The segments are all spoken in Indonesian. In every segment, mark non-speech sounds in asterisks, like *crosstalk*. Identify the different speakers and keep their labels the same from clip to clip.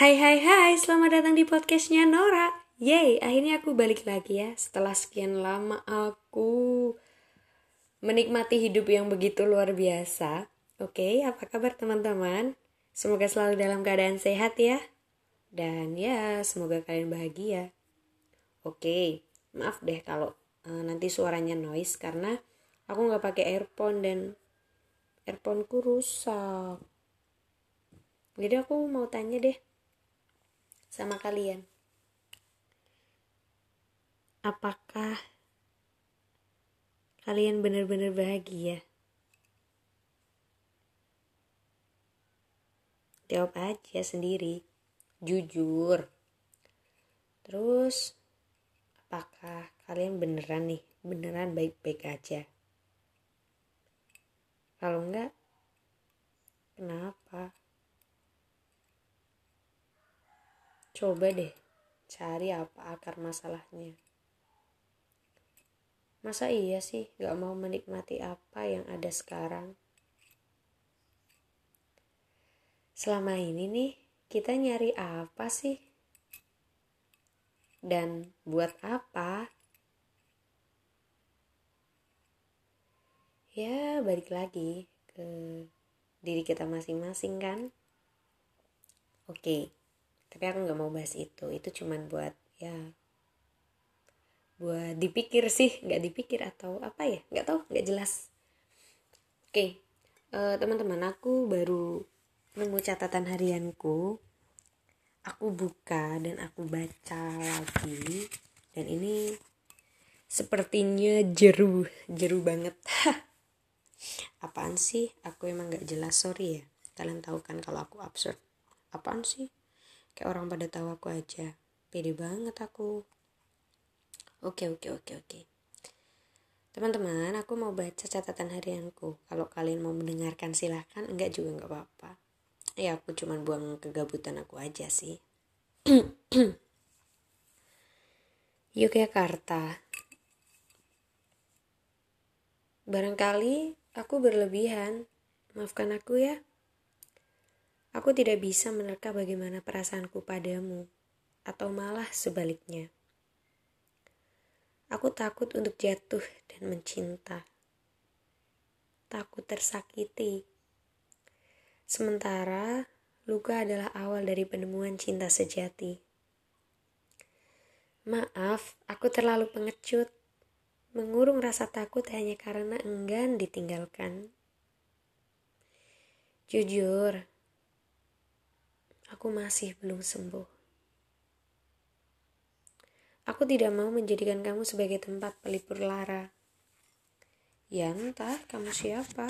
Speaker 1: Hai hai hai, selamat datang di podcastnya Nora. Yeay, akhirnya aku balik lagi ya. Setelah sekian lama aku menikmati hidup yang begitu luar biasa. Oke, apa kabar teman-teman? Semoga selalu dalam keadaan sehat ya. Dan ya, semoga kalian bahagia. Oke, maaf deh kalau uh, nanti suaranya noise Karena aku nggak pakai earphone dan earphoneku rusak. Jadi aku mau tanya deh sama kalian. Apakah kalian benar-benar bahagia? Jawab aja sendiri, jujur. Terus, apakah kalian beneran nih, beneran baik-baik aja? Kalau enggak, kenapa? Coba deh cari apa akar masalahnya. Masa iya sih gak mau menikmati apa yang ada sekarang? Selama ini nih, kita nyari apa sih? Dan buat apa? Ya, balik lagi ke diri kita masing-masing kan? Oke. Okay tapi aku nggak mau bahas itu. Itu cuman buat ya buat dipikir sih. Nggak dipikir atau apa ya? Nggak tahu nggak jelas. Oke okay. uh, eh, teman-teman aku baru nemu catatan harianku. Aku buka dan aku baca lagi. Dan ini sepertinya jeru jeru banget. *laughs* Apaan sih? Aku emang nggak jelas sorry ya. Kalian tahu kan kalau aku absurd. Apaan sih kayak orang pada tahu aku aja. Pede banget aku. Oke oke oke oke. Teman-teman aku mau baca catatan harianku. Kalau kalian mau mendengarkan silahkan. Enggak juga enggak apa-apa. Ya aku cuma buang kegabutan aku aja sih. *clears throat* Yogyakarta. Barangkali aku berlebihan. Maafkan aku ya Aku tidak bisa menerka bagaimana perasaanku padamu, atau malah sebaliknya. Aku takut untuk jatuh dan mencinta. Takut tersakiti. Sementara luka adalah awal dari penemuan cinta sejati. Maaf, aku terlalu pengecut. Mengurung rasa takut hanya karena enggan ditinggalkan. Jujur, aku masih belum sembuh. Aku tidak mau menjadikan kamu sebagai tempat pelipur lara. Ya entah kamu siapa.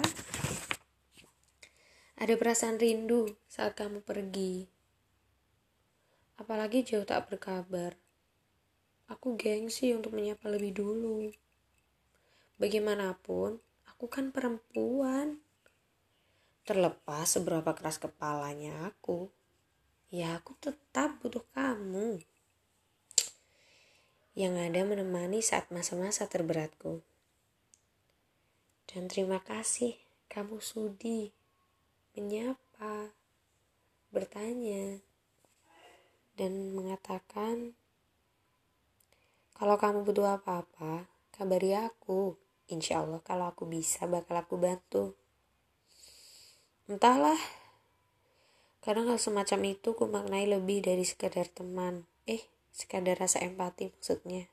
Speaker 1: Ada perasaan rindu saat kamu pergi. Apalagi jauh tak berkabar. Aku gengsi untuk menyapa lebih dulu. Bagaimanapun, aku kan perempuan. Terlepas seberapa keras kepalanya aku ya aku tetap butuh kamu yang ada menemani saat masa-masa terberatku. Dan terima kasih kamu sudi menyapa, bertanya, dan mengatakan kalau kamu butuh apa-apa, kabari aku. Insya Allah kalau aku bisa bakal aku bantu. Entahlah Kadang hal semacam itu ku maknai lebih dari sekadar teman. Eh, sekadar rasa empati maksudnya.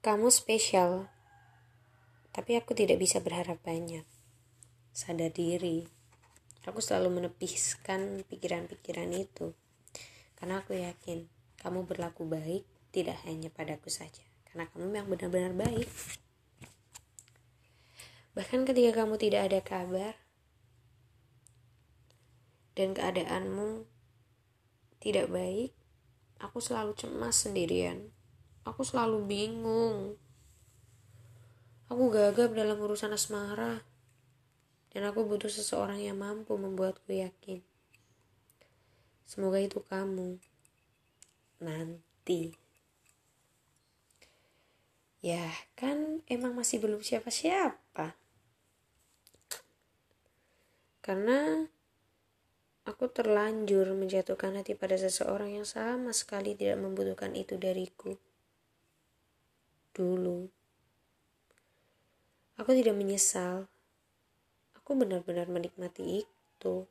Speaker 1: Kamu spesial, tapi aku tidak bisa berharap banyak. Sadar diri, aku selalu menepiskan pikiran-pikiran itu. Karena aku yakin kamu berlaku baik tidak hanya padaku saja. Karena kamu memang benar-benar baik. Bahkan ketika kamu tidak ada kabar, dan keadaanmu tidak baik, aku selalu cemas sendirian. Aku selalu bingung. Aku gagap dalam urusan asmara. Dan aku butuh seseorang yang mampu membuatku yakin. Semoga itu kamu. Nanti. Ya, kan emang masih belum siapa-siapa. Karena Aku terlanjur menjatuhkan hati pada seseorang yang sama sekali tidak membutuhkan itu dariku. Dulu, aku tidak menyesal. Aku benar-benar menikmati itu.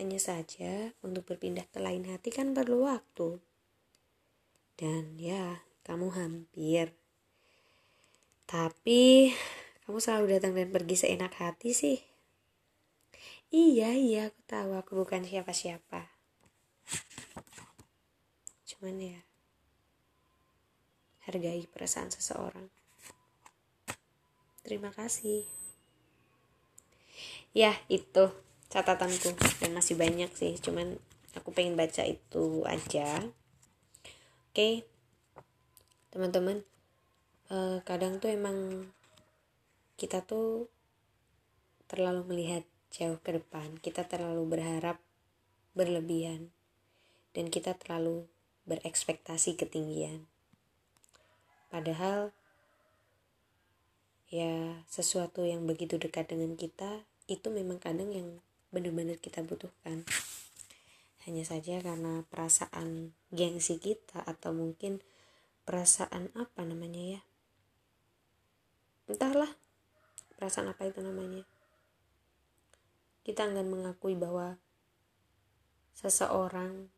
Speaker 1: Hanya saja, untuk berpindah ke lain hati kan perlu waktu. Dan ya, kamu hampir. Tapi, kamu selalu datang dan pergi seenak hati sih. Iya, iya, aku tahu aku bukan siapa-siapa. Cuman ya, hargai perasaan seseorang. Terima kasih. Ya, itu catatanku dan masih banyak sih, cuman aku pengen baca itu aja. Oke, teman-teman, uh, kadang tuh emang kita tuh terlalu melihat jauh ke depan kita terlalu berharap berlebihan dan kita terlalu berekspektasi ketinggian. Padahal ya sesuatu yang begitu dekat dengan kita itu memang kadang yang benar-benar kita butuhkan. Hanya saja karena perasaan gengsi kita atau mungkin perasaan apa namanya ya? Entahlah perasaan apa itu namanya kita akan mengakui bahwa seseorang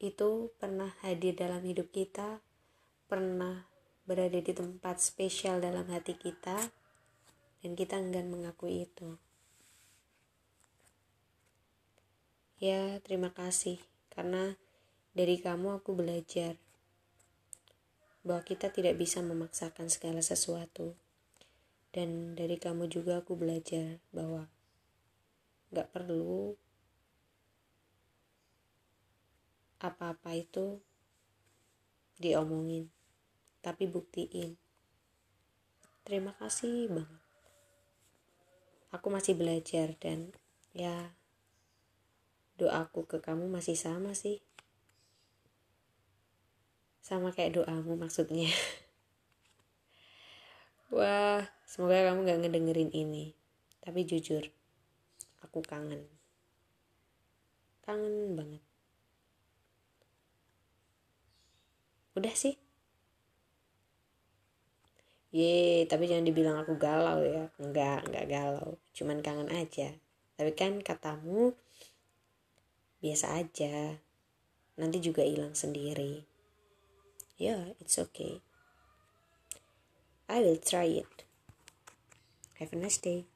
Speaker 1: itu pernah hadir dalam hidup kita, pernah berada di tempat spesial dalam hati kita, dan kita enggan mengakui itu. Ya, terima kasih karena dari kamu aku belajar bahwa kita tidak bisa memaksakan segala sesuatu. Dan dari kamu juga aku belajar bahwa nggak perlu apa-apa itu diomongin tapi buktiin. Terima kasih banget. Aku masih belajar dan ya doaku ke kamu masih sama sih. Sama kayak doamu maksudnya. *laughs* Wah semoga kamu gak ngedengerin ini. Tapi jujur aku kangen kangen banget udah sih Ye, tapi jangan dibilang aku galau ya. Enggak, enggak galau. Cuman kangen aja. Tapi kan katamu biasa aja. Nanti juga hilang sendiri. Ya, yeah, it's okay. I will try it. Have a nice day.